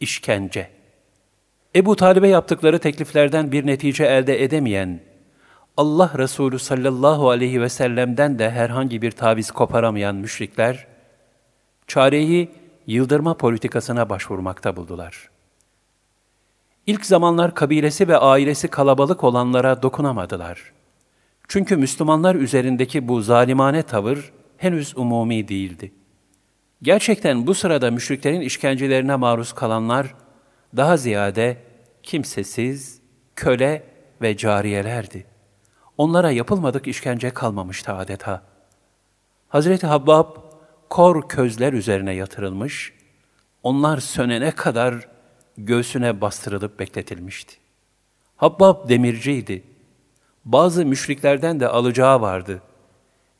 işkence. Ebu Talib'e yaptıkları tekliflerden bir netice elde edemeyen, Allah Resulü sallallahu aleyhi ve sellem'den de herhangi bir taviz koparamayan müşrikler, çareyi yıldırma politikasına başvurmakta buldular. İlk zamanlar kabilesi ve ailesi kalabalık olanlara dokunamadılar. Çünkü Müslümanlar üzerindeki bu zalimane tavır henüz umumi değildi. Gerçekten bu sırada müşriklerin işkencelerine maruz kalanlar daha ziyade kimsesiz, köle ve cariyelerdi. Onlara yapılmadık işkence kalmamıştı adeta. Hazreti Habbab kor közler üzerine yatırılmış, onlar sönene kadar göğsüne bastırılıp bekletilmişti. Habbab demirciydi. Bazı müşriklerden de alacağı vardı.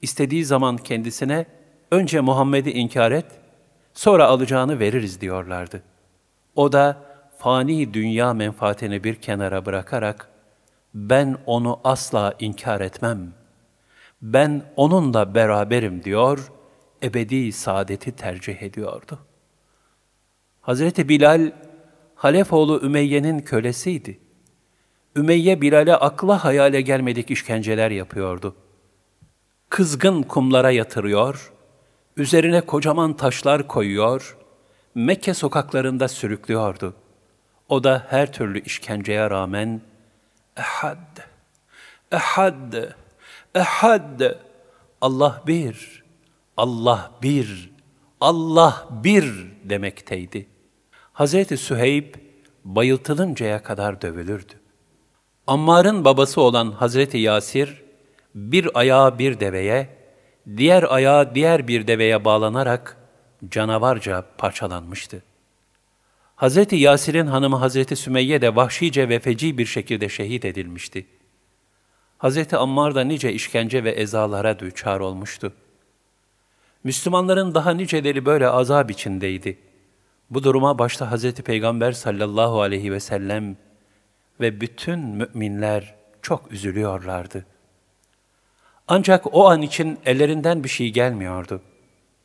İstediği zaman kendisine önce Muhammed'i inkar et, sonra alacağını veririz diyorlardı. O da fani dünya menfaatini bir kenara bırakarak, ben onu asla inkar etmem. Ben onunla beraberim diyor, ebedi saadeti tercih ediyordu. Hazreti Bilal, Halefoğlu Ümeyye'nin kölesiydi. Ümeyye Bilal'e akla hayale gelmedik işkenceler yapıyordu. Kızgın kumlara yatırıyor, üzerine kocaman taşlar koyuyor, Mekke sokaklarında sürüklüyordu. O da her türlü işkenceye rağmen Ehad, Ehad, Ehad, Allah bir, Allah bir, Allah bir demekteydi. Hazreti Süheyb bayıltılıncaya kadar dövülürdü. Ammar'ın babası olan Hazreti Yasir, bir ayağı bir deveye, diğer ayağı diğer bir deveye bağlanarak canavarca parçalanmıştı. Hazreti Yasir'in hanımı Hazreti Sümeyye de vahşice ve feci bir şekilde şehit edilmişti. Hazreti Ammar da nice işkence ve ezalara düçar olmuştu. Müslümanların daha niceleri böyle azap içindeydi. Bu duruma başta Hazreti Peygamber sallallahu aleyhi ve sellem ve bütün müminler çok üzülüyorlardı. Ancak o an için ellerinden bir şey gelmiyordu.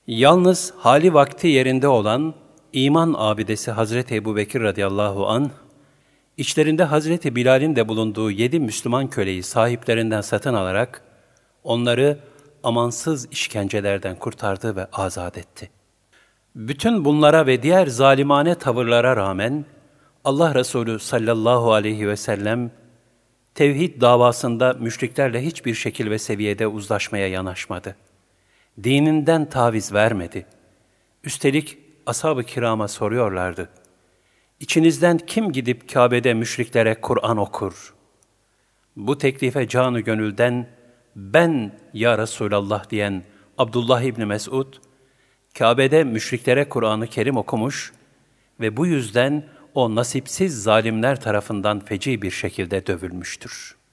Yalnız hali vakti yerinde olan iman abidesi Hazreti Ebu Bekir radıyallahu an, içlerinde Hazreti Bilal'in de bulunduğu yedi Müslüman köleyi sahiplerinden satın alarak, onları amansız işkencelerden kurtardı ve azat etti. Bütün bunlara ve diğer zalimane tavırlara rağmen, Allah Resulü sallallahu aleyhi ve sellem, tevhid davasında müşriklerle hiçbir şekil ve seviyede uzlaşmaya yanaşmadı. Dininden taviz vermedi. Üstelik ashab-ı kirama soruyorlardı. İçinizden kim gidip Kabe'de müşriklere Kur'an okur? Bu teklife canı gönülden ben ya Resulallah diyen Abdullah İbni Mesud, Kabe'de müşriklere Kur'an-ı Kerim okumuş ve bu yüzden o nasipsiz zalimler tarafından feci bir şekilde dövülmüştür.''